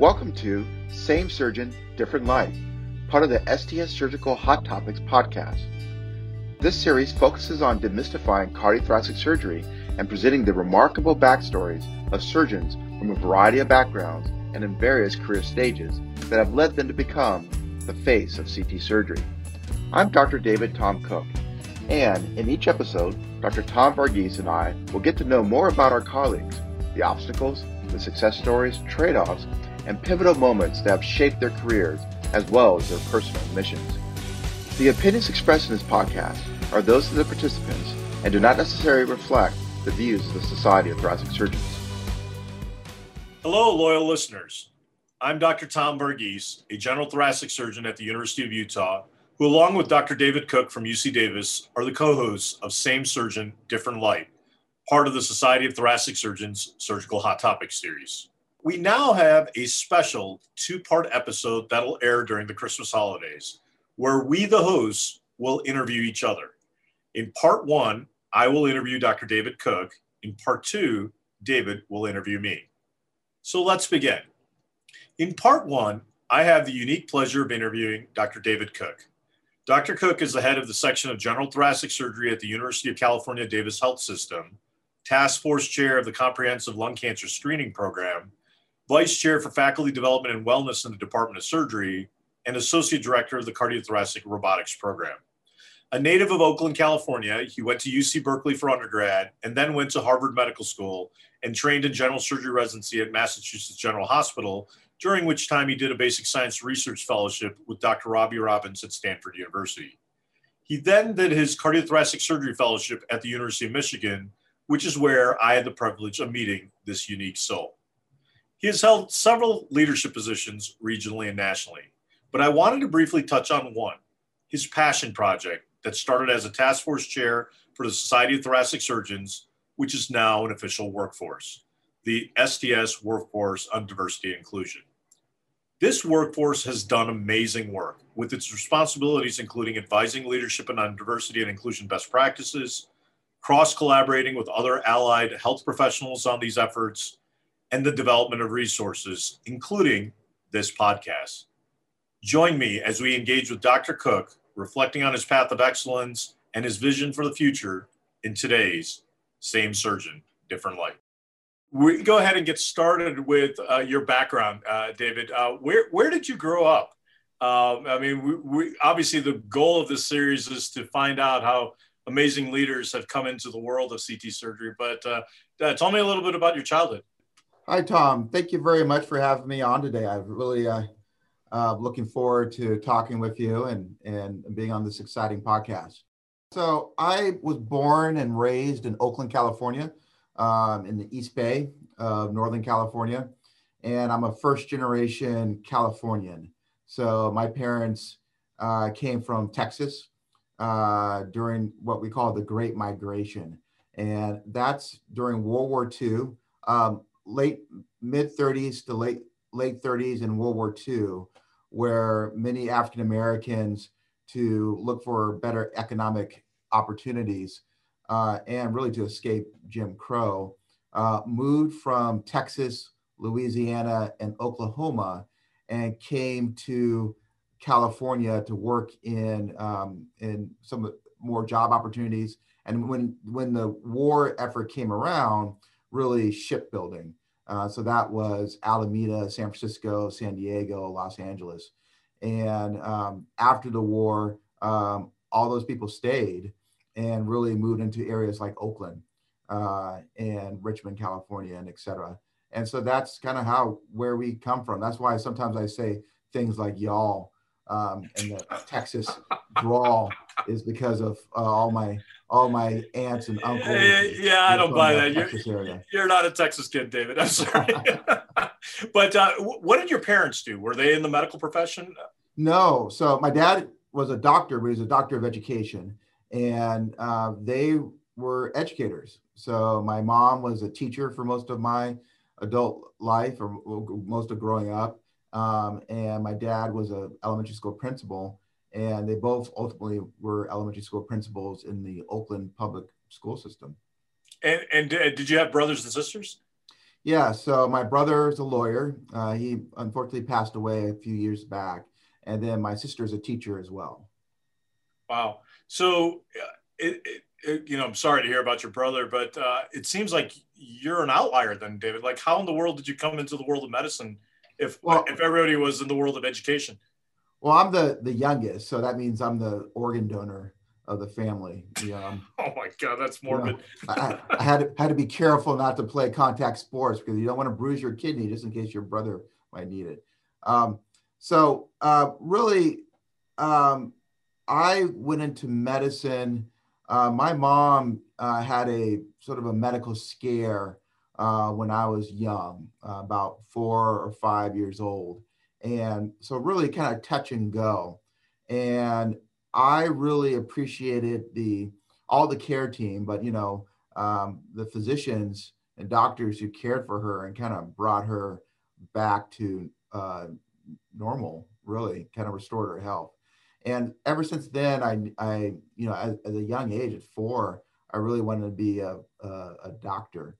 Welcome to Same Surgeon, Different Life, part of the STS Surgical Hot Topics podcast. This series focuses on demystifying cardiothoracic surgery and presenting the remarkable backstories of surgeons from a variety of backgrounds and in various career stages that have led them to become the face of CT surgery. I'm Dr. David Tom Cooke, and in each episode, Dr. Tom Varghese and I will get to know more about our colleagues, the obstacles, the success stories, trade offs, and pivotal moments that have shaped their careers as well as their personal missions. The opinions expressed in this podcast are those of the participants and do not necessarily reflect the views of the Society of Thoracic Surgeons. Hello, loyal listeners. I'm Dr. Tom Varghese, a general thoracic surgeon at the University of Utah, who, along with Dr. David Cooke from UC Davis, are the co hosts of Same Surgeon, Different Life, part of the Society of Thoracic Surgeons Surgical Hot Topics series. We now have a special two part episode that'll air during the Christmas holidays, where we, the hosts, will interview each other. In part one, I will interview Dr. David Cooke. In part two, David will interview me. So let's begin. In part one, I have the unique pleasure of interviewing Dr. David Cooke. Dr. Cooke is the head of the section of general thoracic surgery at the University of California Davis Health System, task force chair of the Comprehensive Lung Cancer Screening Program, vice chair for faculty development and wellness in the Department of Surgery, and associate director of the Cardiothoracic Robotics Program. A native of Oakland, California, he went to UC Berkeley for undergrad and then went to Harvard Medical School and trained in general surgery residency at Massachusetts General Hospital, during which time he did a basic science research fellowship with Dr. Robbie Robbins at Stanford University. He then did his cardiothoracic surgery fellowship at the University of Michigan, which is where I had the privilege of meeting this unique soul. He has held several leadership positions regionally and nationally, but I wanted to briefly touch on one his passion project that started as a task force chair for the Society of Thoracic Surgeons, which is now an official workforce, the STS Workforce on Diversity and Inclusion. This workforce has done amazing work with its responsibilities, including advising leadership on diversity and inclusion best practices, cross collaborating with other allied health professionals on these efforts, and the development of resources, including this podcast. Join me as we engage with Dr. Cooke, reflecting on his path of excellence and his vision for the future in today's Same Surgeon, Different Life. We go ahead and get started with uh, your background, uh, David. Uh, where, where did you grow up? Um, I mean, we, we, obviously the goal of this series is to find out how amazing leaders have come into the world of CT surgery. But uh, uh, tell me a little bit about your childhood. Hi, Tom. Thank you very much for having me on today. I'm really uh, uh, looking forward to talking with you and, and being on this exciting podcast. So, I was born and raised in Oakland, California, um, in the East Bay of Northern California. And I'm a first generation Californian. So, my parents uh, came from Texas uh, during what we call the Great Migration. And that's during World War II. Um, late mid 30s to late late 30s in World War II, where many African Americans to look for better economic opportunities uh, and really to escape Jim Crow, uh, moved from Texas, Louisiana, and Oklahoma, and came to California to work in um, in some more job opportunities. And when when the war effort came around, really shipbuilding. Uh, so that was Alameda, San Francisco, San Diego, Los Angeles. And um, after the war, um, all those people stayed and really moved into areas like Oakland uh, and Richmond, California, and et cetera. And so that's kind of how where we come from. That's why sometimes I say things like y'all um, and the Texas drawl is because of uh, all my all my aunts and uncles. Yeah, I don't buy that. You're, you're, not a Texas kid, David. I'm sorry. but uh, what did your parents do? Were they in the medical profession? No. So my dad was a doctor, but he was a doctor of education, and uh, they were educators. So my mom was a teacher for most of my adult life, or most of growing up um, and my dad was a elementary school principal, and they both ultimately were elementary school principals in the Oakland public school system. And, and did you have brothers and sisters? Yeah, so my brother is a lawyer. Uh, he unfortunately passed away a few years back, and then my sister is a teacher as well. Wow. So, uh, it, it, it, you know, I'm sorry to hear about your brother, but uh, it seems like you're an outlier then, David. Like, how in the world did you come into the world of medicine if well, if everybody was in the world of education? Well, I'm the the youngest, so that means I'm the organ donor of the family. Yeah. oh my God, that's morbid. You know, I, I, had to, had to be careful not to play contact sports because you don't want to bruise your kidney just in case your brother might need it. Um, so uh, really, um, I went into medicine. Uh, my mom uh, had a sort of a medical scare uh, when I was young, uh, about four or five years old. And so, really, kind of touch and go. And I really appreciated the all the care team, but you know, um, the physicians and doctors who cared for her and kind of brought her back to uh, normal, really kind of restored her health. And ever since then, I, I you know, at, at a young age, at four, I really wanted to be a, a, a doctor.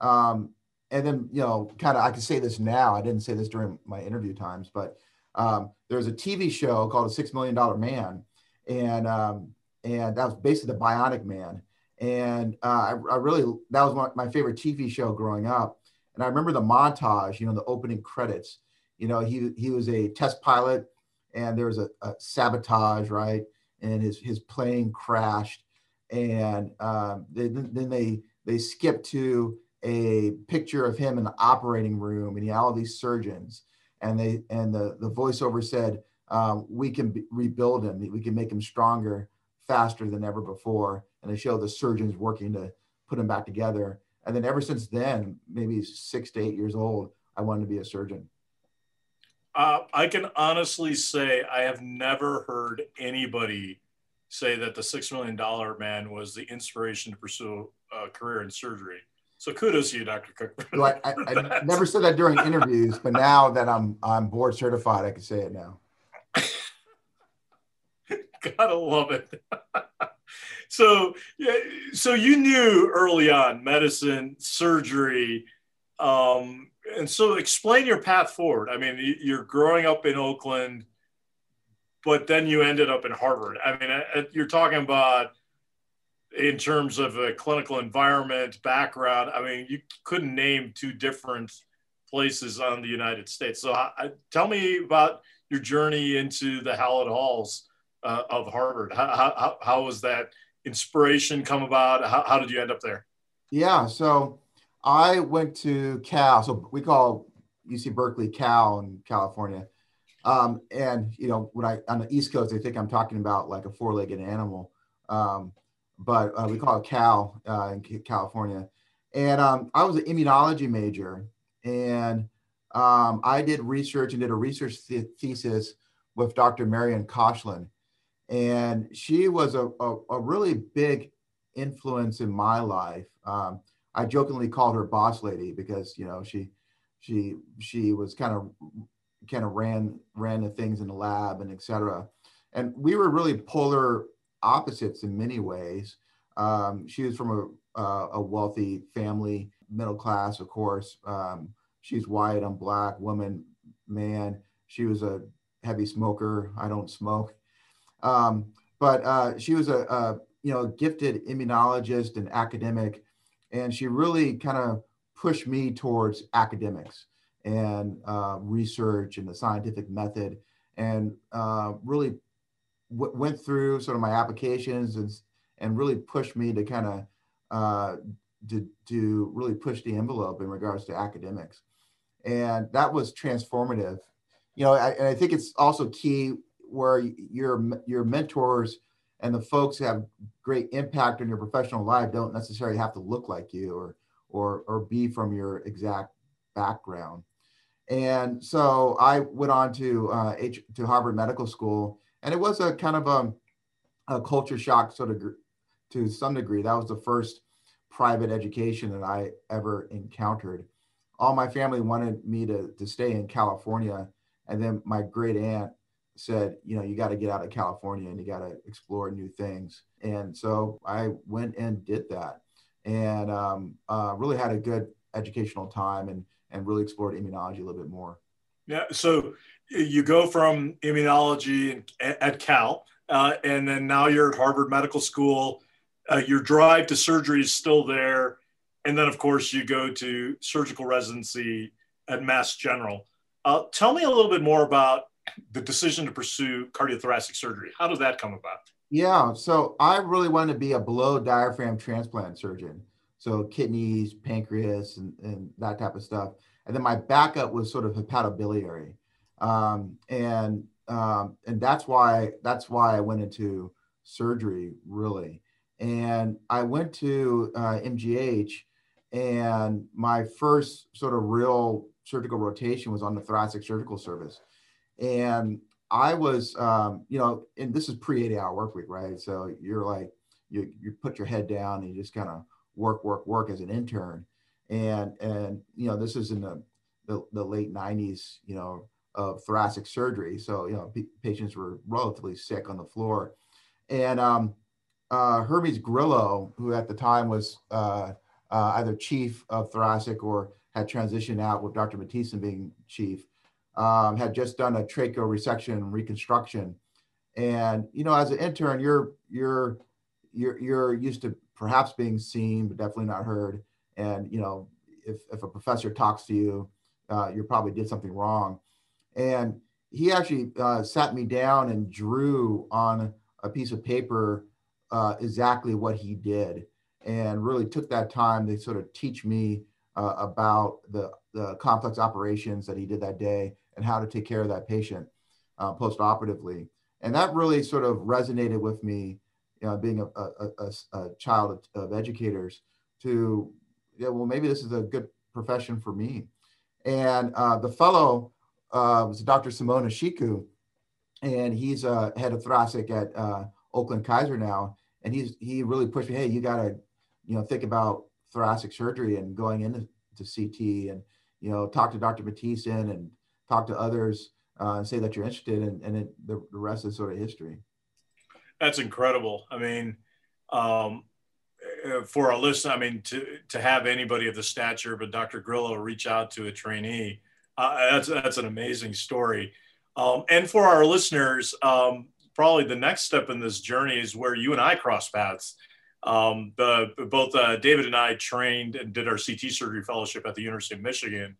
Um, and then, you know, kind of, I can say this now. I didn't say this during my interview times, but um, was a TV show called A Six Million Dollar Man, and um, and that was basically the Bionic Man. And uh, I, I, really that was my, favorite TV show growing up. And I remember the montage, you know, the opening credits. You know, he he was a test pilot, and there was a, a sabotage, right? And his his plane crashed, and um, then, then they they skipped to a picture of him in the operating room, and he had all these surgeons, and they and the the voiceover said, um, "We can rebuild him. We can make him stronger, faster than ever before." And they show the surgeons working to put him back together. And then ever since then, maybe six to eight years old, I wanted to be a surgeon. Uh, I can honestly say I have never heard anybody say that the six million dollar man was the inspiration to pursue a career in surgery. So kudos to you, Dr. Cooke. Well, I, I, I, never said that during interviews, but now that I'm I'm board certified, I can say it now. Gotta love it. so yeah, so you knew early on medicine, surgery, um, and so explain your path forward. I mean, you're growing up in Oakland, but then you ended up in Harvard. I mean, you're talking about in terms of a clinical environment background. I mean, you couldn't name two different places on the United States. So, I, tell me about your journey into the hallowed halls uh, of Harvard. How, how, how was that inspiration come about? How, how did you end up there? Yeah, so I went to Cal. So we call UC Berkeley Cal in California. Um, and you know, when I on the East Coast, they think I'm talking about like a four-legged animal. Um, but uh, we call it Cal uh, in California. And um, I was an immunology major, and um, I did research and did a research th- thesis with Dr. Marian Koshland. And she was a, a, a, really big influence in my life. Um, I jokingly called her boss lady because you know she she she was kind of kind of ran ran the things in the lab and etc. And we were really polar opposites in many ways. Um, she was from a, uh, a wealthy family, middle class, of course. Um, she's white, I'm black, woman, man. She was a heavy smoker. I don't smoke. Um, but uh, she was a, a, you know gifted immunologist and academic, and she really kind of pushed me towards academics and uh, research and the scientific method, and uh, really w- went through sort of my applications and and really pushed me to kind of uh, to to really push the envelope in regards to academics, and that was transformative. You know, I, and I think it's also key where your your mentors and the folks who have great impact on your professional life don't necessarily have to look like you or or or be from your exact background. And so I went on to uh, H, to Harvard Medical School and it was a kind of a, a culture shock sort of to some degree. That was the first private education that I ever encountered. All my family wanted me to, to stay in California. And then my great aunt said, you know, you got to get out of California and you got to explore new things. And so I went and did that and um, uh, really had a good educational time and and really explored immunology a little bit more. Yeah. So you go from immunology at Cal, uh, and then now you're at Harvard Medical School. Uh, your drive to surgery is still there, and then of course you go to surgical residency at Mass General. Uh, tell me a little bit more about the decision to pursue cardiothoracic surgery. How did that come about? Yeah, so I really wanted to be a below diaphragm transplant surgeon. So kidneys, pancreas, and, and that type of stuff. And then my backup was sort of hepatobiliary. Um, and um, and that's why that's why I went into surgery really. And I went to uh, MGH, and my first sort of real surgical rotation was on the thoracic surgical service. And I was, um, you know, and this is pre 80 hour work week, right? So you're like, you, you put your head down and you just kind of work, work, work as an intern. And, and, you know, this is in the, the, the late 90s, you know, of thoracic surgery. So, you know, patients were relatively sick on the floor. And um, uh, Hermes Grillo, who at the time was uh, uh, either chief of thoracic or had transitioned out with Dr. Mathisen being chief, um, had just done a tracheal resection reconstruction. And, you know, as an intern, you're, you're, you're, you're used to perhaps being seen, but definitely not heard. And, you know, if, if a professor talks to you, uh, you probably did something wrong. And he actually uh, sat me down and drew on a piece of paper uh, exactly what he did and really took that time to sort of teach me uh, about the, the complex operations that he did that day and how to take care of that patient uh, post-operatively. And that really sort of resonated with me, you know, being a, a, a, a child of, of, educators to, yeah, well, maybe this is a good profession for me. And uh, the fellow uh, was Dr. Simon Ashiku, and he's a head of thoracic at uh, Oakland Kaiser now. And he's he really pushed me, hey, you got to, you know, think about thoracic surgery and going into CT and, you know, talk to Dr. Mathisen and talk to others uh, say that you're interested and, and it, the, the rest is sort of history. That's incredible. I mean, um, uh, for our listener, I mean, to, to have anybody of the stature but Dr. Grillo reach out to a trainee, uh, that's, that's an amazing story. Um, and for our listeners, um, probably the next step in this journey is where you and I cross paths. Um, the, both uh, David and I trained and did our CT surgery fellowship at the University of Michigan.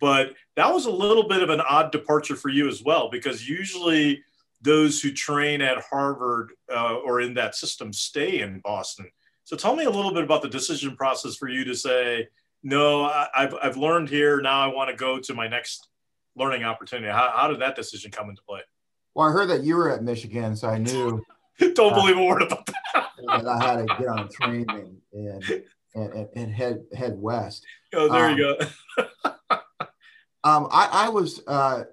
But that was a little bit of an odd departure for you as well, because usually those who train at Harvard uh, or in that system stay in Boston. So tell me a little bit about the decision process for you to say, no, I, have I've learned here. Now I want to go to my next learning opportunity. How, how did that decision come into play? Well, I heard that you were at Michigan, so I knew. Don't uh, believe a word about that. I had to get on a train and and, and, and head head west. Oh, there um, you go. um, I, I was uh,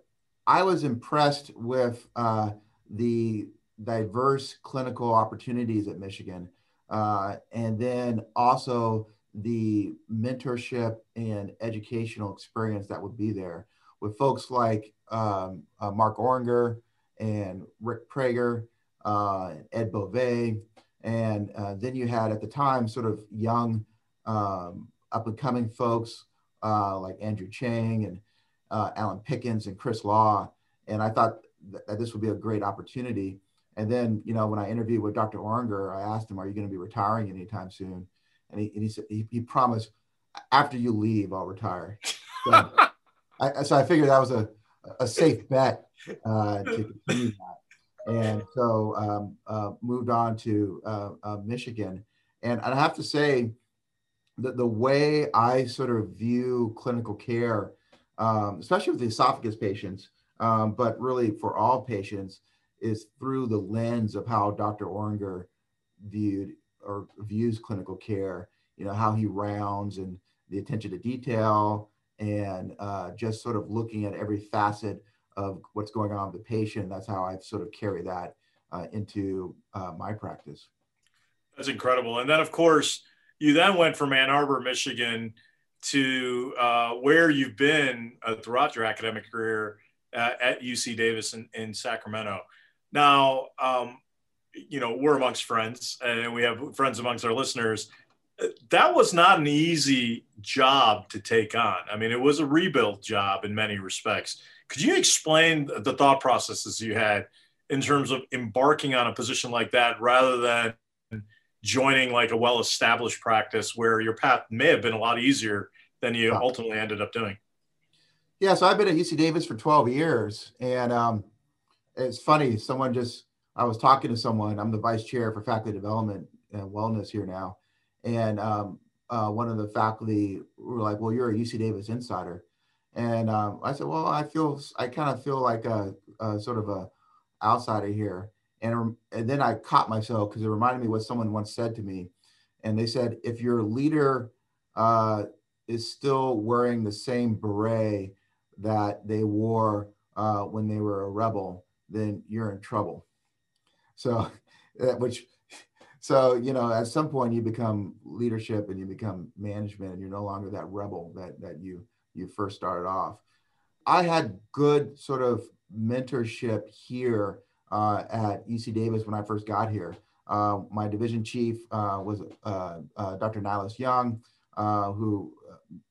I was impressed with uh, the diverse clinical opportunities at Michigan, uh, and then also the mentorship and educational experience that would be there with folks like um, uh, Mark Orringer and Rick Prager, uh, Ed Bove, and uh, then you had at the time sort of young, um, up and coming folks uh, like Andrew Chang and uh, Allan Pickens and Chris Lau. And I thought that this would be a great opportunity. And then, you know, when I interviewed with Dr. Orringer, I asked him, "Are you going to be retiring anytime soon?" And he, and he said he, he promised, "After you leave, I'll retire." So I, so I figured that was a a safe bet uh, to continue that. And so um, uh, moved on to uh, uh, Michigan. And I have to say that the way I sort of view clinical care, um, especially with the esophagus patients, um, but really for all patients, is through the lens of how Dr. Orringer viewed or views clinical care, you know, how he rounds and the attention to detail, and uh, just sort of looking at every facet of what's going on with the patient. That's how I've sort of carried that uh, into uh, my practice. That's incredible. And then, of course, you then went from Ann Arbor, Michigan, to uh, where you've been uh, throughout your academic career uh, at UC Davis in, in Sacramento. Now, um, you know, we're amongst friends and we have friends amongst our listeners that was not an easy job to take on. I mean, it was a rebuild job in many respects. Could you explain the thought processes you had in terms of embarking on a position like that rather than joining like a well established practice where your path may have been a lot easier than you ultimately ended up doing? Yeah, so I've been at UC Davis for 12 years. And um, it's funny, someone just, I was talking to someone, I'm the vice chair for faculty development and wellness here now. And um, uh, one of the faculty were like, well, you're a UC Davis insider. And um, I said, well, I feel, I kind of feel like a, a, sort of a outsider here. And, and then I caught myself because it reminded me what someone once said to me. And they said, if your leader uh, is still wearing the same beret that they wore uh, when they were a rebel, then you're in trouble. So, which, so you know, at some point you become leadership and you become management, and you're no longer that rebel that that you you first started off. I had good sort of mentorship here uh, at UC Davis when I first got here. Uh, my division chief uh, was uh, uh, Dr. Nilas Young, uh, who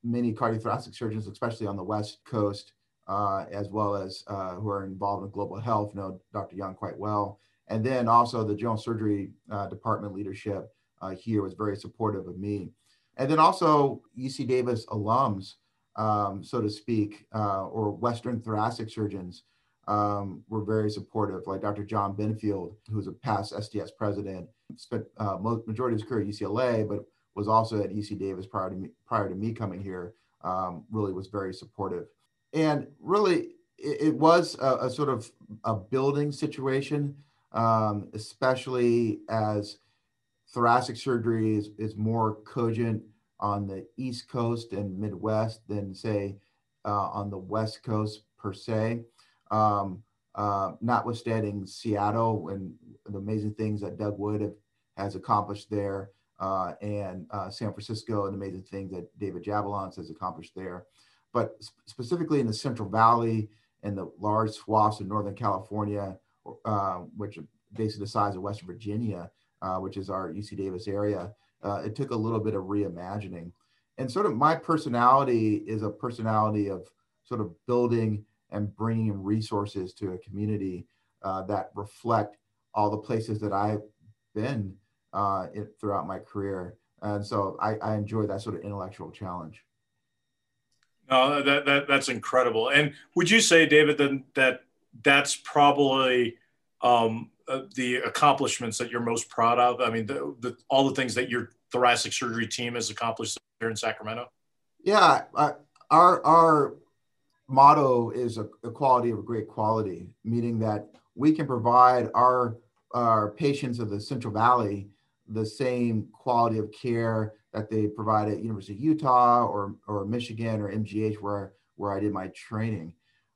many cardiothoracic surgeons, especially on the West Coast, as well as who are involved in global health, know Dr. Young quite well. And then also the general surgery department leadership here was very supportive of me. And then also UC Davis alums, um, so to speak, or Western thoracic surgeons um, were very supportive, like Dr. John Benfield, who's a past STS president, spent uh, most majority of his career at UCLA, but was also at UC Davis prior to me, prior to me coming here. Um, really was very supportive, and really it, it was a, a, sort of a building situation, um, especially as thoracic surgery is, is more cogent on the East Coast and Midwest than say uh, on the West Coast per se um, uh, notwithstanding Seattle and the amazing things that Doug Wood have, has accomplished there, uh, and uh, San Francisco and the amazing things that David Jablons has accomplished there. But sp- specifically in the Central Valley and the large swaths of Northern California, uh, which basically the size of West Virginia, uh, which is our UC Davis area, uh, it took a little bit of reimagining. And sort of my personality is a personality of sort of building and bringing resources to a community uh, that reflect all the places that I've been uh, throughout my career. And so I, I, enjoy that sort of intellectual challenge. No, that, that that's incredible. And would you say, David, that, that that's probably um, uh, the accomplishments that you're most proud of? I mean, the, the, all the things that your thoracic surgery team has accomplished here in Sacramento. Yeah, our our motto is a, a quality of great quality, meaning that we can provide our our patients of the Central Valley the same quality of care that they provide at University of Utah or or Michigan or MGH where where I did my training.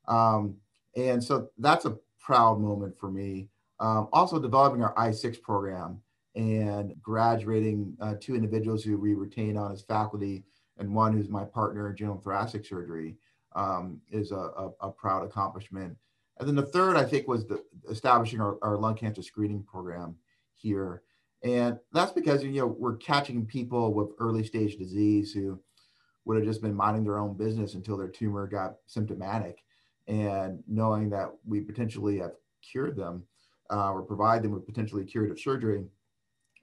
Um, and so that's a proud moment for me. Um, also developing our I6 program and graduating uh, two individuals who we retain on as faculty and one who's my partner in general thoracic surgery um, is a, a, a, proud accomplishment. And then the third, I think, was the, establishing our, our lung cancer screening program here. And that's because, you know, we're catching people with early stage disease who would have just been minding their own business until their tumor got symptomatic. And knowing that we potentially have cured them uh, or provide them with potentially curative surgery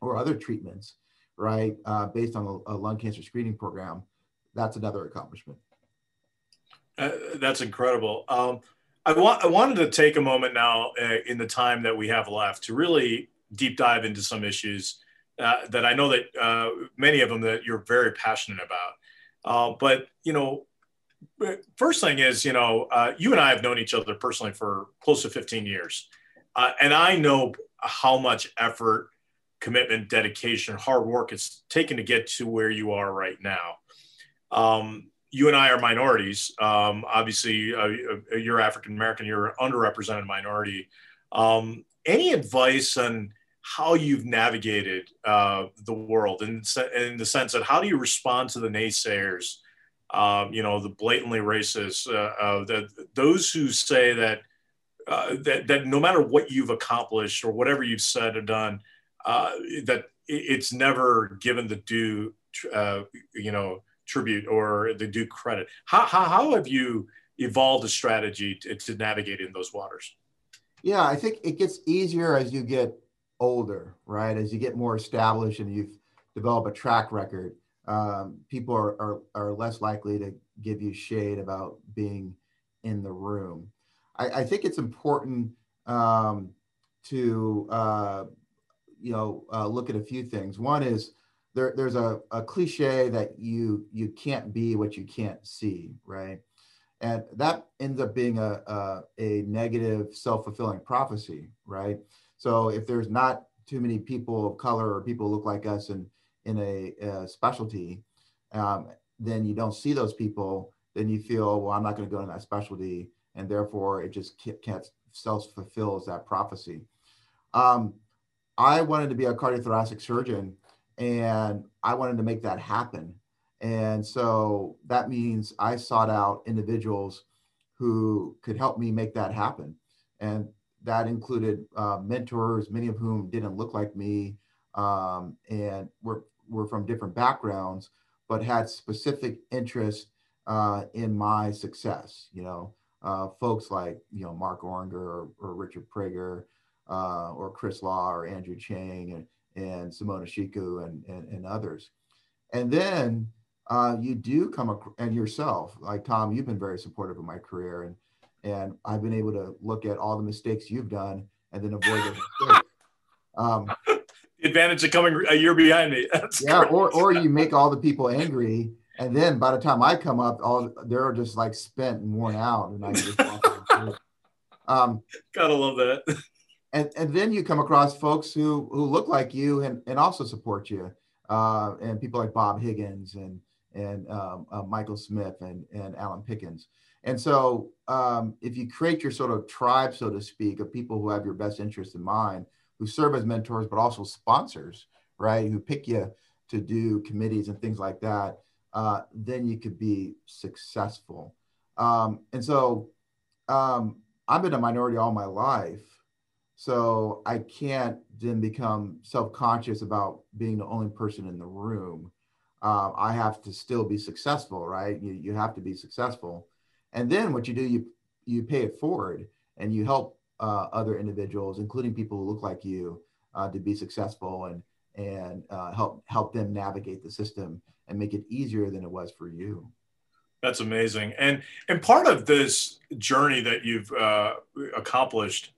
or other treatments, right, uh, based on a, a lung cancer screening program, that's another accomplishment. Uh, that's incredible. Um, I want I wanted to take a moment now uh, in the time that we have left to really deep dive into some issues uh, that I know that uh, many of them that you're very passionate about. But you know, first thing is you know you and I have known each other personally for close to 15 years, and I know how much effort, commitment, dedication, hard work it's taken to get to where you are right now. Um, you and I are minorities. Um, obviously, uh, uh you're African American. You're an underrepresented minority. Um, any advice on how you've navigated uh, the world in, in the sense that how do you respond to the naysayers? Um, you know, the blatantly racist, uh, uh, the, those who say that, uh, that that no matter what you've accomplished or whatever you've said or done, that it's never given the due, uh, you know, tribute or the due credit. How, how, how have you evolved a strategy to, to navigate in those waters? Yeah, I think it gets easier as you get older, right? As you get more established and you've developed a track record, um, people are, are, are less likely to give you shade about being in the room. I, I think it's important um, to uh, you know uh, look at a few things. One is there, there's a, a cliche that you you can't be what you can't see, right? And that ends up being a, a, a negative self-fulfilling prophecy, right? So if there's not too many people of color or people look like us in, in a, a specialty, um, then you don't see those people, then you feel, well, I'm not going to go in that specialty. And therefore it just can't, can't self-fulfills that prophecy. Um, I wanted to be a cardiothoracic surgeon and I wanted to make that happen. And so that means I sought out individuals who could help me make that happen. And that included uh, mentors, many of whom didn't look like me um, and were, were from different backgrounds, but had specific interest uh, in my success. You know, uh, folks like, you know, Mark Orringer or, or Richard Prager, uh, or Chris Lau or Andrew Chang and, and Simon Ashiku and, and, and others. And then uh, you do come ac- and yourself, like Tom, you've been very supportive of my career and, and I've been able to look at all the mistakes you've done and then avoid those mistakes. Um, the advantage of coming a year behind me. That's yeah, or, or you make all the people angry and then by the time I come up, all they're just like spent and worn out, and I just um, gotta love that and, and then you come across folks who, who look like you and, and also support you. Uh, and people like Bob Higgins and, and um, uh, Michael Smith and, and Allan Pickens. And so um, if you create your sort of tribe, so to speak, of people who have your best interest in mind, who serve as mentors, but also sponsors, right, who pick you to do committees and things like that, uh, then you could be successful. Um, and so um, I've been a minority all my life. So I can't then become self conscious about being the only person in the room. Uh, I have to still be successful, right? You, you have to be successful. And then what you do, you, you pay it forward and you help uh, other individuals, including people who look like you, uh, to be successful and, and uh, help, help them navigate the system and make it easier than it was for you. That's amazing. And, and part of this journey that you've uh, accomplished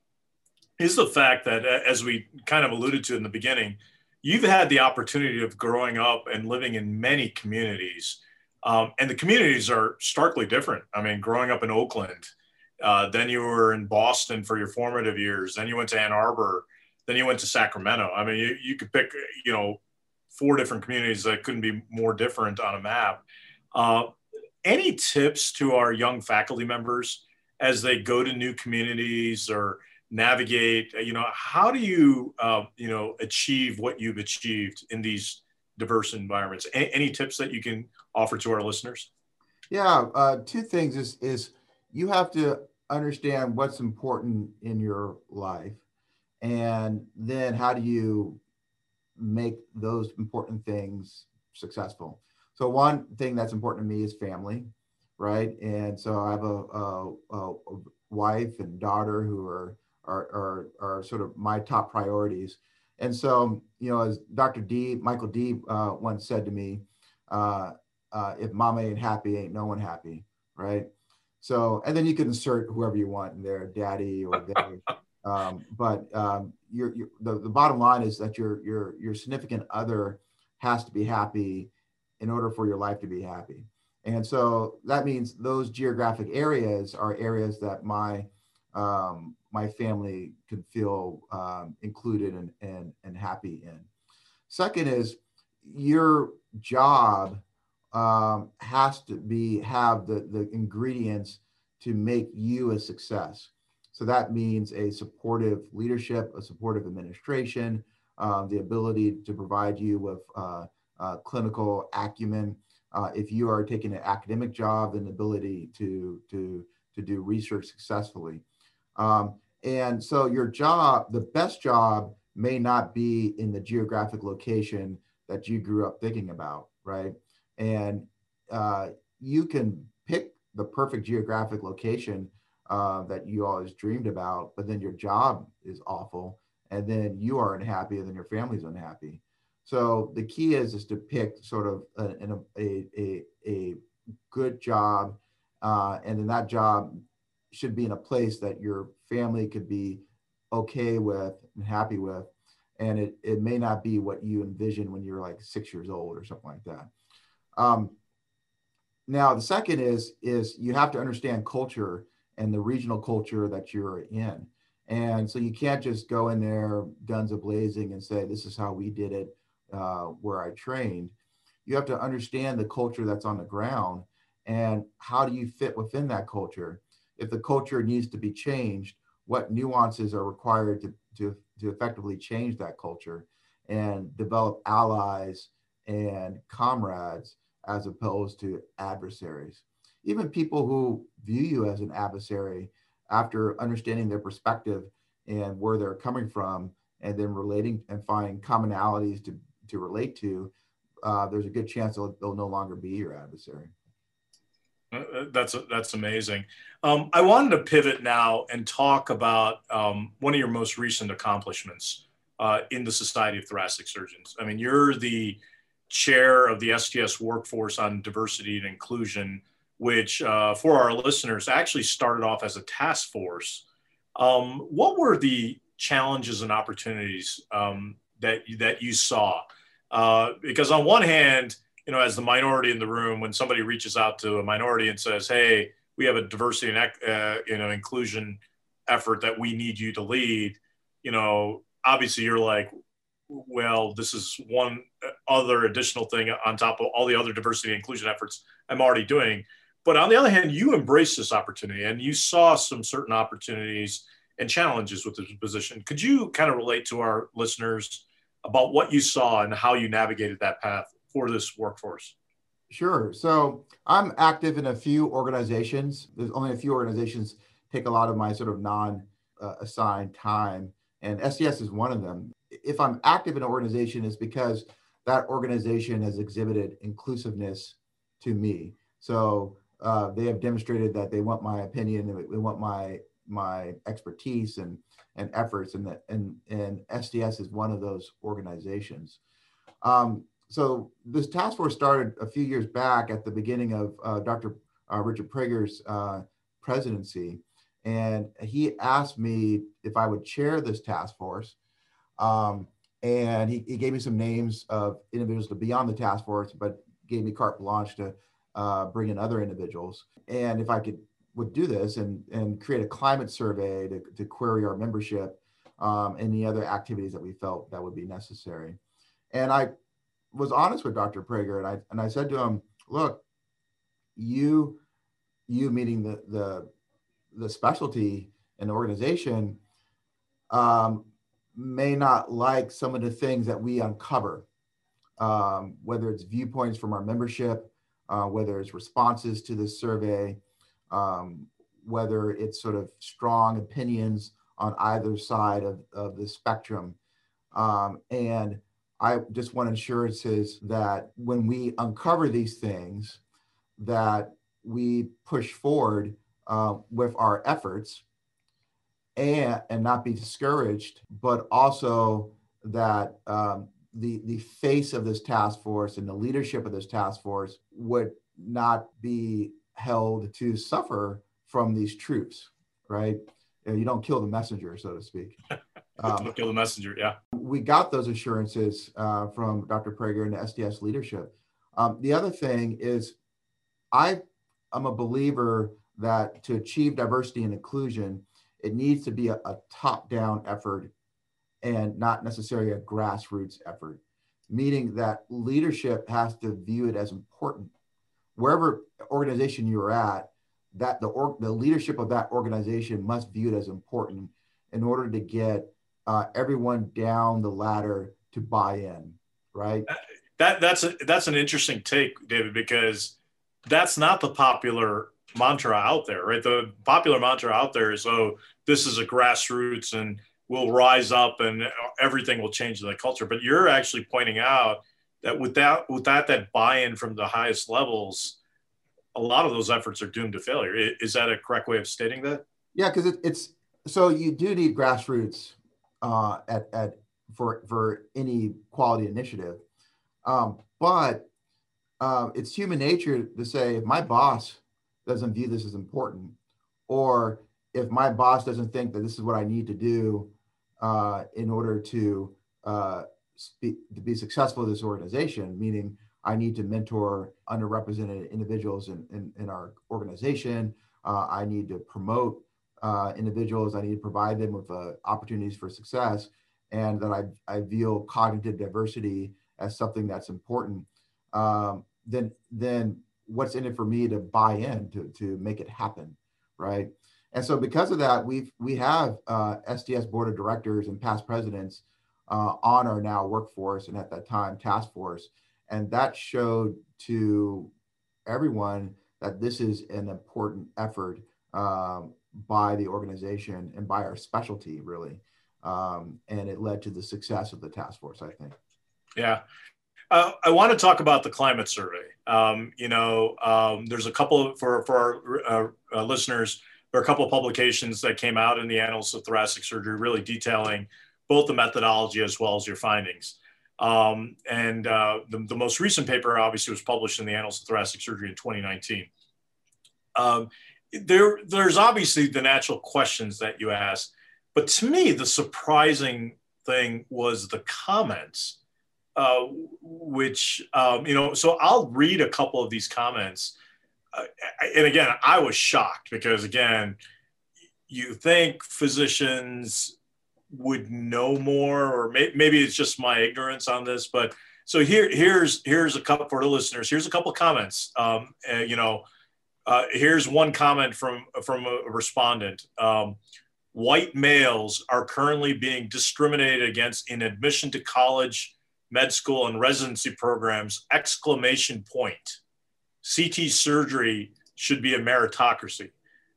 is the fact that, as we kind of alluded to in the beginning, you've had the opportunity of growing up and living in many communities. Um, and the communities are starkly different. I mean, growing up in Oakland, uh, then you were in Boston for your formative years, then you went to Ann Arbor, then you went to Sacramento. I mean, you, you could pick, you know, four different communities that couldn't be more different on a map. Uh, any tips to our young faculty members as they go to new communities or navigate you know how do you uh, you know achieve what you've achieved in these diverse environments any, any tips that you can offer to our listeners yeah uh, two things is is you have to understand what's important in your life and then how do you make those important things successful so one thing that's important to me is family right and so i have a, a, a wife and daughter who are are, are, are sort of my top priorities. And so, you know, as Dr. D, Michael D uh, once said to me, uh, uh, if mama ain't happy, ain't no one happy, right? So, and then you can insert whoever you want in there, daddy or they. um, but um, you're, you're, the, the bottom line is that your, your, your significant other has to be happy in order for your life to be happy. And so that means those geographic areas are areas that my um, my family can feel um, included and, and, and happy in. Second is your job um, has to be have the, the ingredients to make you a success. So that means a supportive leadership, a supportive administration, uh, the ability to provide you with uh, uh, clinical acumen. Uh, if you are taking an academic job, then the ability to, to, to do research successfully. Um, and so your job, the best job may not be in the geographic location that you grew up thinking about, right? And uh, you can pick the perfect geographic location uh, that you always dreamed about, but then your job is awful, and then you are unhappy, and then your family's unhappy. So the key is is to pick sort of a, a, a, a good job, uh, and then that job should be in a place that your family could be okay with and happy with, and it, it may not be what you envisioned when you were like six years old or something like that. Um, now the second is is you have to understand culture and the regional culture that you're in. And so you can't just go in there guns a blazing and say, this is how we did it uh, where I trained. You have to understand the culture that's on the ground and how do you fit within that culture. If the culture needs to be changed, what nuances are required to, to, to effectively change that culture and develop allies and comrades as opposed to adversaries even people who view you as an adversary after understanding their perspective and where they're coming from and then relating and finding commonalities to, to relate to, uh, there's a good chance they'll, they'll no longer be your adversary. Uh, uh, that's that's amazing. Um, I wanted to pivot now and talk about um, one of your most recent accomplishments uh, in the Society of Thoracic Surgeons. I mean, you're the chair of the STS Workforce on Diversity and Inclusion which uh, for our listeners actually started off as a task force. Um, what were the challenges and opportunities um, that that you saw? Uh, because on one hand, you know, as the minority in the room, when somebody reaches out to a minority and says, "Hey, we have a diversity and uh, you know inclusion effort that we need you to lead," you know, obviously you're like, well, this is one other additional thing on top of all the other diversity and inclusion efforts I'm already doing. But on the other hand, you embraced this opportunity and you saw some certain opportunities and challenges with this position. Could you kind of relate to our listeners about what you saw and how you navigated that path for this workforce? Sure. So I'm active in a few organizations. There's only a few organizations take a lot of my sort of non uh, assigned time, and STS is one of them. If I'm active in an organization, is because that organization has exhibited inclusiveness to me. So uh, they have demonstrated that they want my opinion, they want my my expertise and and efforts, and that and and STS is one of those organizations. Um, so this task force started a few years back at the beginning of uh, Dr. Uh, Richard Prager's uh, presidency, and he asked me if I would chair this task force. Um, and he, he gave me some names of individuals to be on the task force, but gave me carte blanche to uh, bring in other individuals. And if I could would do this and, and create a climate survey to, to query our membership, um, any other activities that we felt that would be necessary. And I was honest with Dr. Prager and I, and I said to him, look, you, you meeting the, the, the specialty and the organization um, may not like some of the things that we uncover, um, whether it's viewpoints from our membership, uh, whether it's responses to this survey, um, whether it's sort of strong opinions on either side of, of the spectrum. Um, and I just want assurances that when we uncover these things, that we push forward uh, with our efforts and, and not be discouraged, but also that um, the the face of this task force and the leadership of this task force would not be held to suffer from these troops, right? You don't kill the messenger, so to speak. Um, don't kill the messenger, yeah. We got those assurances uh, from Dr. Prager and the STS leadership. Um, the other thing is, I am a believer that to achieve diversity and inclusion, it needs to be a, a top-down effort and not necessarily a grassroots effort, meaning that leadership has to view it as important. Wherever organization you're at, that the, the leadership of that organization must view it as important in order to get uh, everyone down the ladder to buy in, right? That that's a, that's an interesting take, David, because that's not the popular mantra out there, right? The popular mantra out there is, oh, this is a grassroots and we'll rise up and everything will change in the culture. But you're actually pointing out that without without that buy-in from the highest levels, a lot of those efforts are doomed to failure. Is that a correct way of stating that? Yeah, because it, it's so you do need grassroots uh, at at for for any quality initiative, um, but uh, it's human nature to say if my boss doesn't view this as important, or if my boss doesn't think that this is what I need to do uh, in order to uh, to be successful in this organization, meaning I need to mentor underrepresented individuals in, in, in our organization. Uh, I need to promote uh, individuals. I need to provide them with uh, opportunities for success. And that I, I view cognitive diversity as something that's important. Um, then, then what's in it for me to buy in to, to make it happen, right? And so because of that, we've we have uh, STS board of directors and past presidents uh, on our now workforce and at that time task force, and that showed to everyone that this is an important effort um, by the organization and by our specialty really, um, and it led to the success of the task force. I think. Yeah. Uh, I want to talk about the climate survey. Um, you know, um, there's a couple of, for for our uh, uh, listeners there are a couple of publications that came out in the Annals of Thoracic Surgery, really detailing both the methodology as well as your findings. Um, and uh, the, the, most recent paper obviously was published in the Annals of Thoracic Surgery in 2019. Um, there, there's obviously the natural questions that you ask, but to me, the surprising thing was the comments, uh, which, um, you know, so I'll read a couple of these comments uh, and again, I was shocked because again, you think physicians would know more, or may, maybe it's just my ignorance on this. But so here, here's here's a couple for the listeners. Here's a couple comments. Um, uh, you know, uh, here's one comment from from a respondent. Um, white males are currently being discriminated against in admission to college, med school, and residency programs! Exclamation point. CT surgery should be a meritocracy.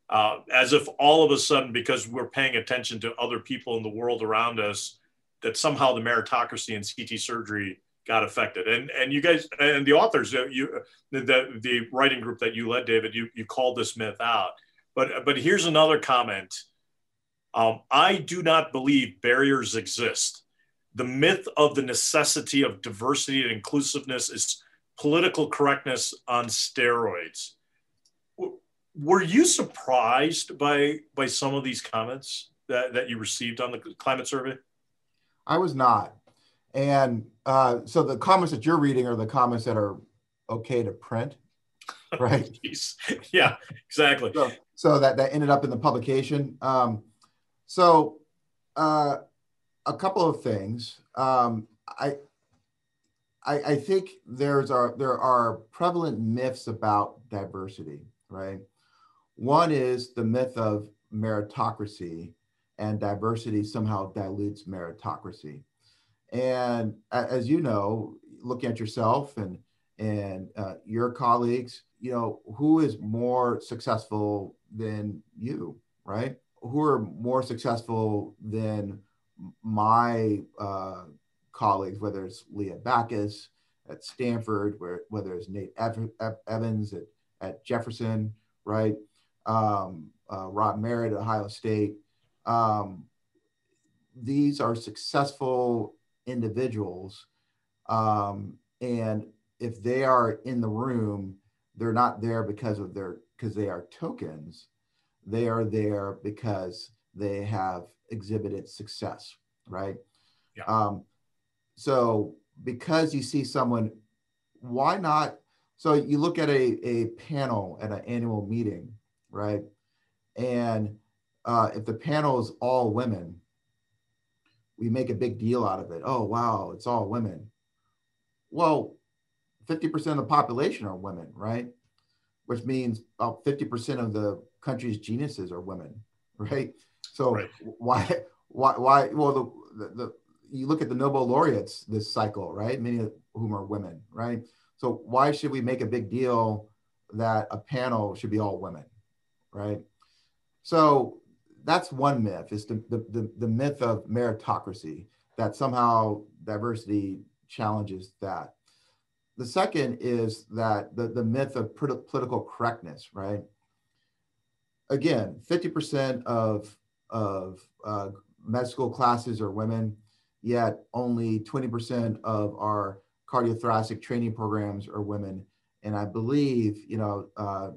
Uh, as if all of a sudden, because we're paying attention to other people in the world around us, that somehow the meritocracy in CT surgery got affected. And and you guys and the authors, uh, you the the writing group that you led, David, you you called this myth out. But but here's another comment. Um, I do not believe barriers exist. The myth of the necessity of diversity and inclusiveness is political correctness on steroids. Were you surprised by by some of these comments that, that you received on the climate survey? I was not. And uh, so the comments that you're reading are the comments that are okay to print, right? yeah, exactly. So, so, that, that ended up in the publication. Um, so uh, a couple of things. Um, I, I, I think there's are there are prevalent myths about diversity, right? One is the myth of meritocracy, and diversity somehow dilutes meritocracy. And as you know, looking at yourself and and uh, your colleagues, you know, who is more successful than you, right? Who are more successful than my uh, colleagues, whether it's Leah Backhus at Stanford, where, whether it's Nate Evans at, at Jefferson, right? Um, uh, Rob Merritt at Ohio State. Um, these are successful individuals. Um, and if they are in the room, they're not there because of their because they are tokens. They are there because they have exhibited success, right? Yeah. Um, so because you see someone, why not? So you look at a, a panel at an annual meeting, right? And uh, if the panel is all women, we make a big deal out of it. Oh, wow, it's all women. Well, 50% of the population are women, right? Which means about 50% of the country's geniuses are women, right? So right. why, why, why, well, the, the, the you look at the Nobel laureates this cycle, right? Many of whom are women, right? So why should we make a big deal that a panel should be all women, right? So that's one myth is the, the, the, the myth of meritocracy that somehow diversity challenges that. The second is that the, the myth of political correctness, right? Again, 50% of, of uh, med school classes are women, yet only 20% of our cardiothoracic training programs are women. And I believe, you know, uh,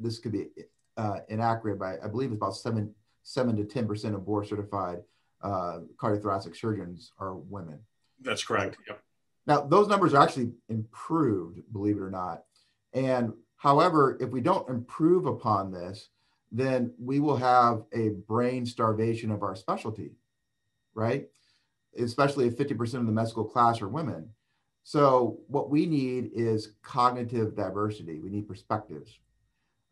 this could be uh, inaccurate, but I believe it's about seven, seven to 10% of board certified uh, cardiothoracic surgeons are women. That's correct. Yep. Now, those numbers are actually improved, believe it or not. And however, if we don't improve upon this, then we will have a brain starvation of our specialty, right? Especially if 50% of the medical class are women. So, what we need is cognitive diversity. We need perspectives.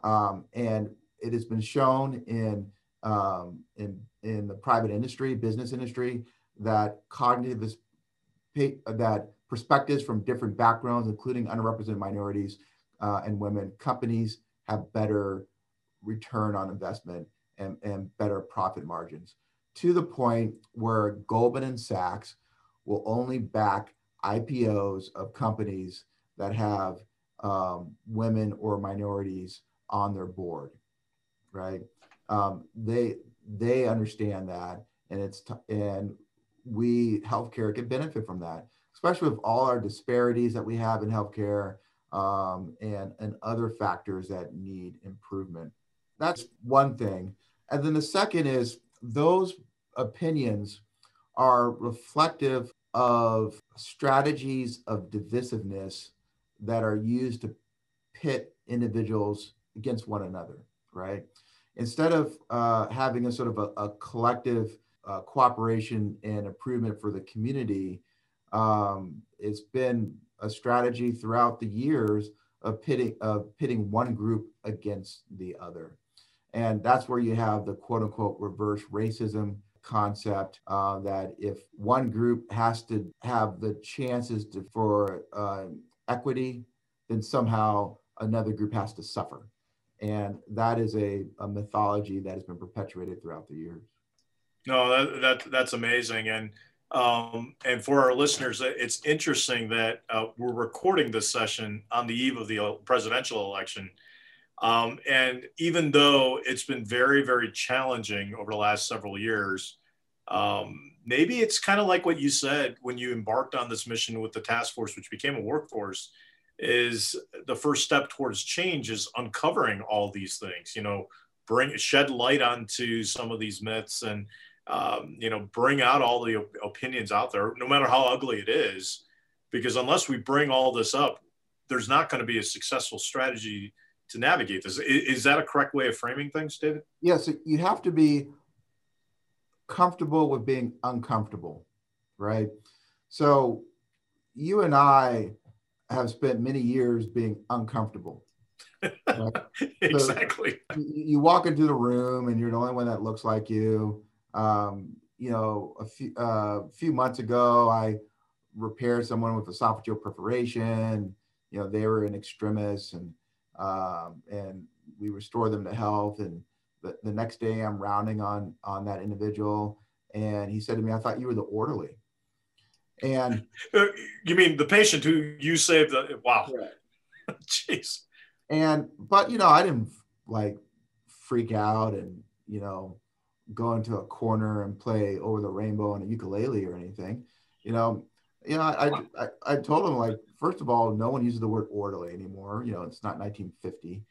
Um, and it has been shown in, um, in, in the private industry, business industry, that cognitive is, that perspectives from different backgrounds, including underrepresented minorities uh, and women, companies have better return on investment and, and better profit margins to the point where Goldman and Sachs will only back IPOs of companies that have um, women or minorities on their board, right? Um, they they understand that, and it's t- and we healthcare can benefit from that especially with all our disparities that we have in healthcare um, and, and other factors that need improvement. That's one thing. And then the second is those opinions are reflective of strategies of divisiveness that are used to pit individuals against one another, right? Instead of uh, having a sort of a, a collective uh, cooperation and improvement for the community, um, it's been a strategy throughout the years of pitting of pitting one group against the other, and that's where you have the quote unquote reverse racism concept uh, that if one group has to have the chances to, for uh, equity, then somehow another group has to suffer. And that is a, a mythology that has been perpetuated throughout the years. No, that, that that's amazing. And um, and for our listeners, it's interesting that uh, we're recording this session on the eve of the uh, presidential election. Um, and even though it's been very, very challenging over the last several years, um, maybe it's kind of like what you said when you embarked on this mission with the task force, which became a workforce, is the first step towards change is uncovering all these things, you know, bring shed light onto some of these myths and um, you know, bring out all the opinions out there, no matter how ugly it is, because unless we bring all this up, there's not going to be a successful strategy to navigate this. Is, is that a correct way of framing things, David? Yes, you have to be comfortable with being uncomfortable, right? So you and I have spent many years being uncomfortable. Right? exactly. So you walk into the room and you're the only one that looks like you um, you know, a few, uh, few months ago, I repaired someone with esophageal perforation. You know, they were an extremist and, um, and we restored them to health. And the, the next day I'm rounding on, on that individual. And he said to me, I thought you were the orderly. And you mean the patient who you saved? The, wow. Jeez. And, but, you know, I didn't like freak out and, you know, go into a corner and play over the rainbow on a ukulele or anything. You know, you know, I, I, I told him like, first of all, no one uses the word orderly anymore. You know, it's not 1950.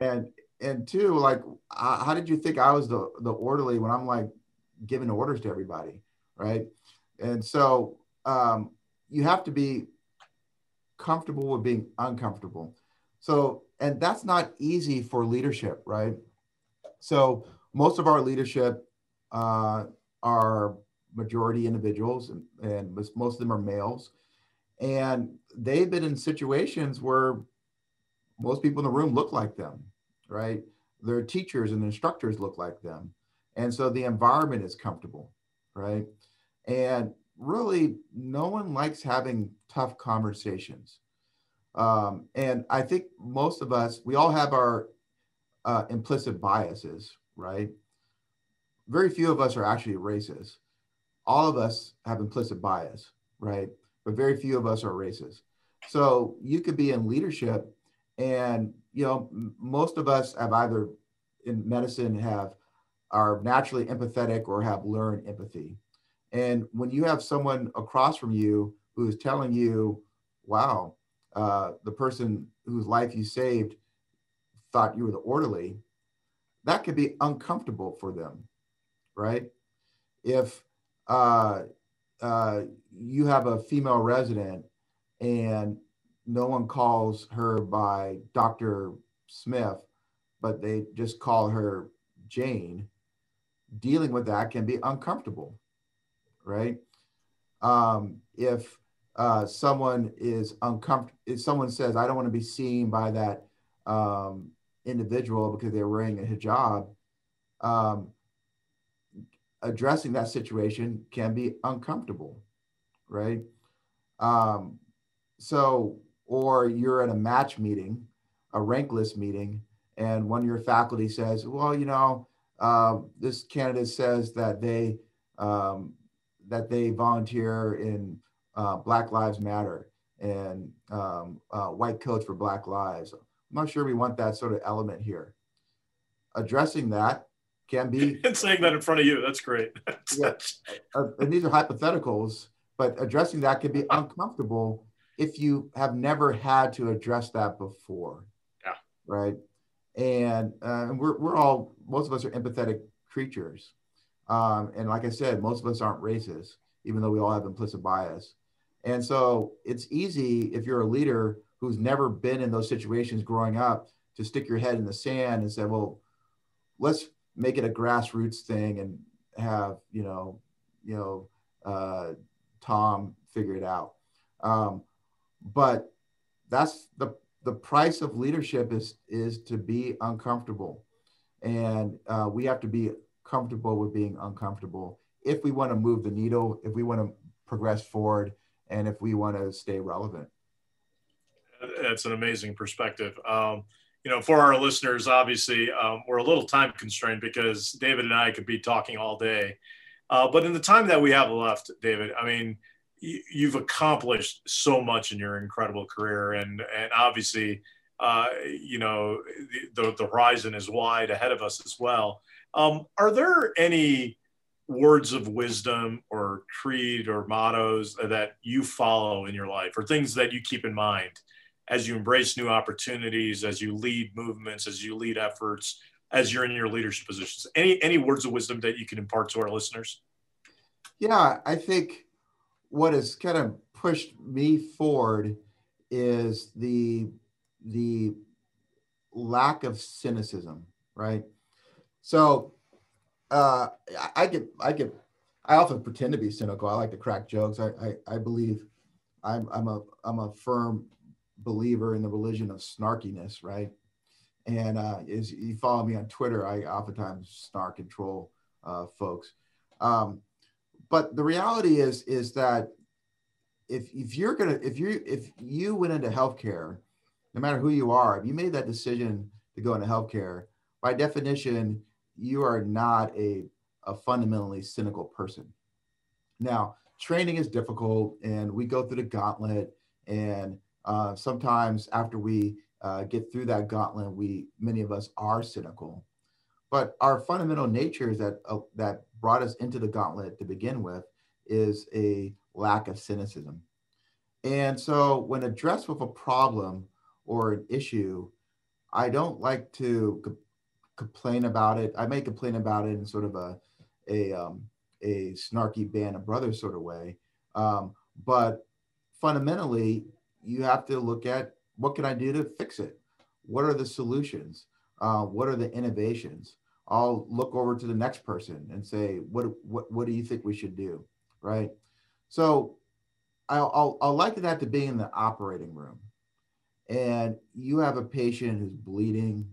And, and two, like, how did you think I was the, the orderly when I'm like giving orders to everybody? Right. And so um, you have to be comfortable with being uncomfortable. So, and that's not easy for leadership, right? So most of our leadership uh, are majority individuals, and, and most of them are males. And they've been in situations where most people in the room look like them, right? Their teachers and instructors look like them. And so the environment is comfortable, right? And really, no one likes having tough conversations. Um, and I think most of us, we all have our uh, implicit biases, right? very few of us are actually racist. All of us have implicit bias, right? But very few of us are racist. So you could be in leadership, and you know most of us have either in medicine have are naturally empathetic or have learned empathy. And when you have someone across from you who is telling you, "Wow, uh, the person whose life you saved thought you were the orderly," that could be uncomfortable for them, right? If uh, uh, you have a female resident and no one calls her by Dr. Smith, but they just call her Jane, dealing with that can be uncomfortable, right? Um, if uh, someone is uncomfortable, if someone says, I don't want to be seen by that um, individual because they're wearing a hijab, um, addressing that situation can be uncomfortable, right? Um, so, or you're at a match meeting, a rank list meeting, and one of your faculty says, well, you know, uh, this candidate says that they um, that they volunteer in uh, Black Lives Matter and um, uh, white coats for Black Lives. I'm not sure we want that sort of element here. Addressing that can be and saying that in front of you. That's great. yeah, uh, and these are hypotheticals, but addressing that can be uncomfortable if you have never had to address that before. Yeah. Right. And uh, we're we're all most of us are empathetic creatures, um, and like I said, most of us aren't racist, even though we all have implicit bias. And so it's easy if you're a leader who's never been in those situations growing up to stick your head in the sand and say, well, let's make it a grassroots thing and have you know you know uh, Tom figure it out. Um, but that's the the price of leadership is is to be uncomfortable, and uh, we have to be comfortable with being uncomfortable if we want to move the needle, if we want to progress forward, and if we want to stay relevant. That's an amazing perspective. Um, you know, for our listeners, obviously, um, we're a little time constrained because David and I could be talking all day. Uh, but in the time that we have left, David, I mean, you, have accomplished so much in your incredible career, and and obviously, uh, you know, the, the horizon is wide ahead of us as well. Um, are there any words of wisdom or creed or mottos that you follow in your life, or things that you keep in mind? As you embrace new opportunities, as you lead movements, as you lead efforts, as you're in your leadership positions? Any any words of wisdom that you can impart to our listeners? Yeah, I think what has kind of pushed me forward is the the lack of cynicism, right? So uh, I get I get I often pretend to be cynical. I like to crack jokes. I I, I believe I'm I'm a I'm a firm believer in the religion of snarkiness, right? And uh, as you follow me on Twitter, I oftentimes snark and troll uh, folks. Um, but the reality is is that if if you're gonna if you if you went into healthcare, no matter who you are, if you made that decision to go into healthcare, by definition, you are not a a fundamentally cynical person. Now, training is difficult, and we go through the gauntlet, and uh, sometimes after we uh, get through that gauntlet, we many of us are cynical. But our fundamental nature is that uh, that brought us into the gauntlet to begin with is a lack of cynicism. And so when addressed with a problem or an issue, I don't like to co- complain about it. I may complain about it in sort of a a um, a snarky band of brothers sort of way. Um, but fundamentally, you have to look at what can I do to fix it? What are the solutions? Uh, what are the innovations? I'll look over to the next person and say, what, what, what do you think we should do? Right. So I'll, I'll, I'll liken that to being in the operating room and you have a patient who's bleeding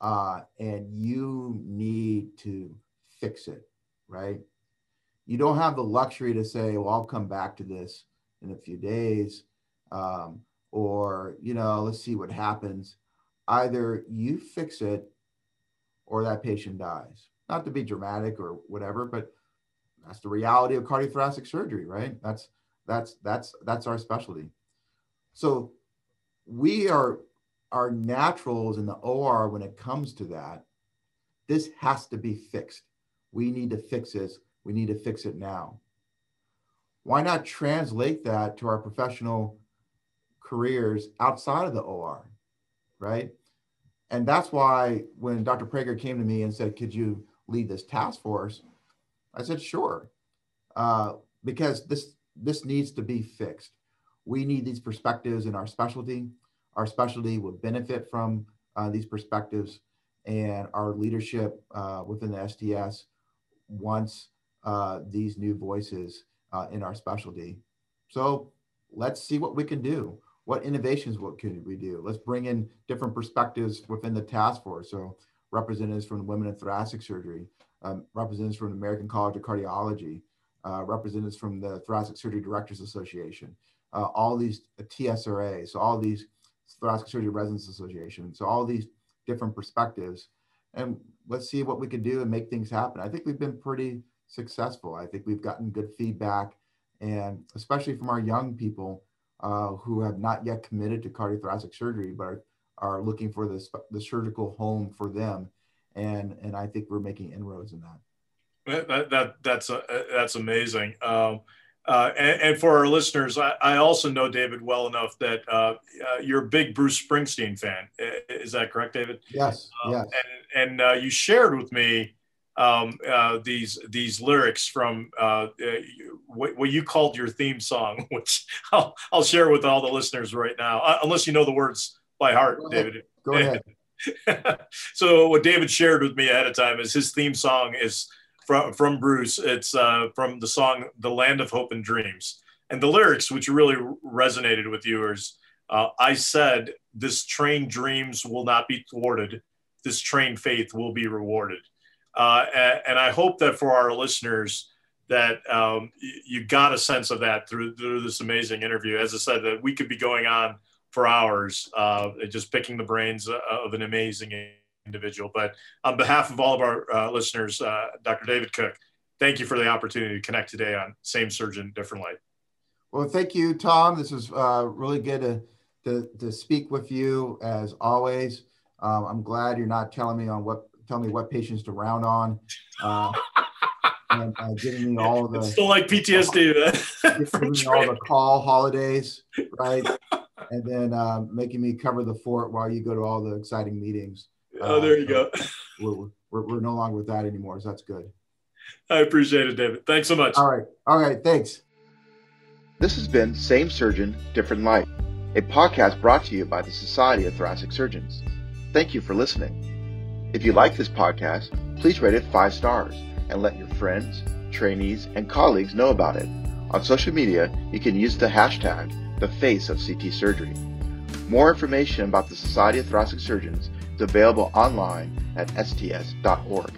uh, and you need to fix it. Right. You don't have the luxury to say, well, I'll come back to this in a few days um, or you know let's see what happens either you fix it or that patient dies not to be dramatic or whatever, but that's the reality of cardiothoracic surgery, right? That's that's that's that's our specialty. So we are our naturals in the OR when it comes to that. This has to be fixed. We need to fix this. We need to fix it now. Why not translate that to our professional careers outside of the OR, right? And that's why when Dr. Prager came to me and said, Could you lead this task force? I said, Sure. Uh, because this this needs to be fixed. We need these perspectives in our specialty. Our specialty will benefit from uh, these perspectives, and our leadership uh, within the STS wants uh, these new voices uh, in our specialty. So let's see what we can do. What innovations what can we do? Let's bring in different perspectives within the task force. So representatives from the Women in Thoracic Surgery, um, representatives from the American College of Cardiology, uh, representatives from the Thoracic Surgery Directors Association, uh, all these uh, TSRA, so all these Thoracic Surgery Residents Association, so all these different perspectives, and let's see what we can do and make things happen. I think we've been pretty successful. I think we've gotten good feedback, and especially from our young people uh, who have not yet committed to cardiothoracic surgery, but are, are looking for this the surgical home for them, and and I think we're making inroads in that. That, that that's uh, that's amazing. Um, uh, and, and, for our listeners, I, I, also know David well enough that uh, uh, you're a big Bruce Springsteen fan. Is that correct, David? Yes. Um, yes. And, and uh, you shared with me um, uh, these these lyrics from what, what, you called your theme song, which I'll, I'll share with all the listeners right now, unless you know the words by heart, Go David. Go ahead. so what David shared with me ahead of time is his theme song is from from Bruce. It's uh, from the song "The Land of Hope and Dreams," and the lyrics, which really resonated with viewers. Uh, I said, "This train dreams will not be thwarted. This train faith will be rewarded." Uh, and, I hope that for our listeners, that um, you got a sense of that through through this amazing interview. As I said, that we could be going on for hours, uh, just picking the brains of an amazing individual. But on behalf of all of our uh, listeners, uh, Dr. David Cooke, thank you for the opportunity to connect today on Same Surgeon, Different Life. Well, thank you, Tom. This uh, really good to, to, to, speak with you as always. Um, I'm glad you're not telling me on what tell me what patients to round on. Uh, and uh, giving me all the it's still like PTSD. giving me all the call holidays, right? and then uh, making me cover the fort while you go to all the exciting meetings. Oh, there you go. we're, we're, we're no longer with that anymore. So that's good. I appreciate it, David. Thanks so much. All right. All right. Thanks. This has been Same Surgeon, Different Life, a podcast brought to you by the Society of Thoracic Surgeons. Thank you for listening. If you like this podcast, please rate it five stars and let your friends, trainees, and colleagues know about it. On social media, you can use the hashtag the face of CT surgery. More information about the Society of Thoracic Surgeons is available online at sts.org.